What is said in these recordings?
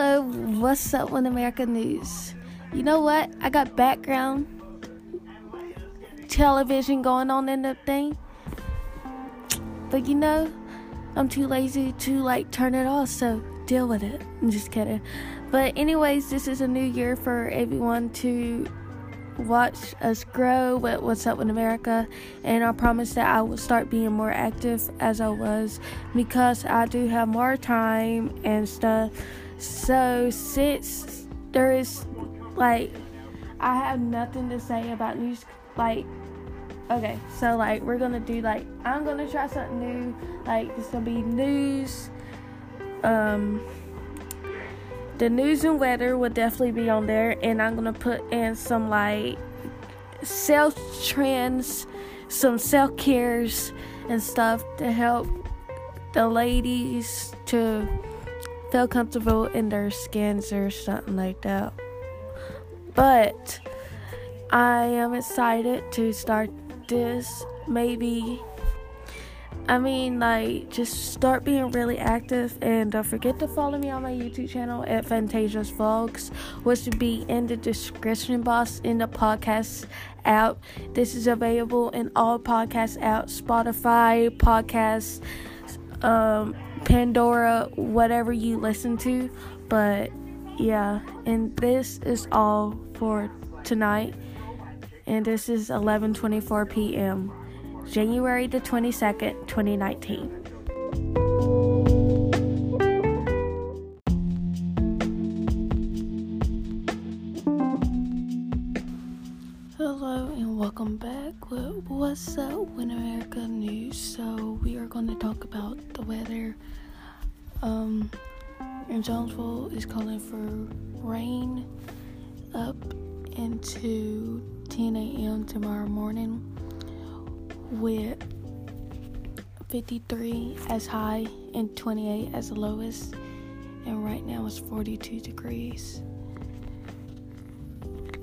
Hello, what's up with America News? You know what? I got background television going on in the thing. But you know, I'm too lazy to like turn it off, so deal with it. I'm just kidding. But anyways, this is a new year for everyone to watch us grow with what's up with America and I promise that I will start being more active as I was because I do have more time and stuff. So since there is like I have nothing to say about news like okay, so like we're gonna do like I'm gonna try something new. Like it's gonna be news um the news and weather will definitely be on there and i'm gonna put in some like self trends some self cares and stuff to help the ladies to feel comfortable in their skins or something like that but i am excited to start this maybe I mean, like, just start being really active and don't forget to follow me on my YouTube channel at Fantasia's Vlogs, which will be in the description box in the podcast app. This is available in all podcast apps Spotify, podcasts, um, Pandora, whatever you listen to. But yeah, and this is all for tonight. And this is 11:24 p.m. January the 22nd, 2019. Hello and welcome back with What's Up with America News. So we are going to talk about the weather. Um, in Jonesville is calling for rain up into 10 a.m. tomorrow morning with 53 as high and 28 as the lowest, and right now it's 42 degrees.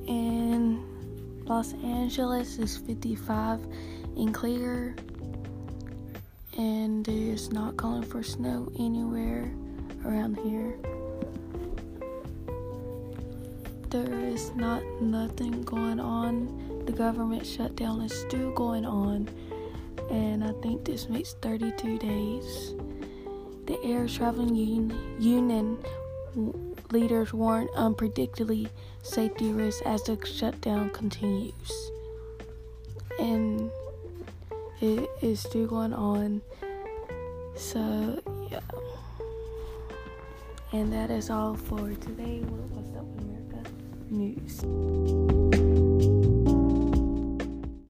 And Los Angeles is 55 and clear, and it's not calling for snow anywhere around here. There is not nothing going on the government shutdown is still going on, and I think this makes 32 days. The air traveling union leaders warn unpredictably safety risks as the shutdown continues. And it is still going on. So, yeah. And that is all for today.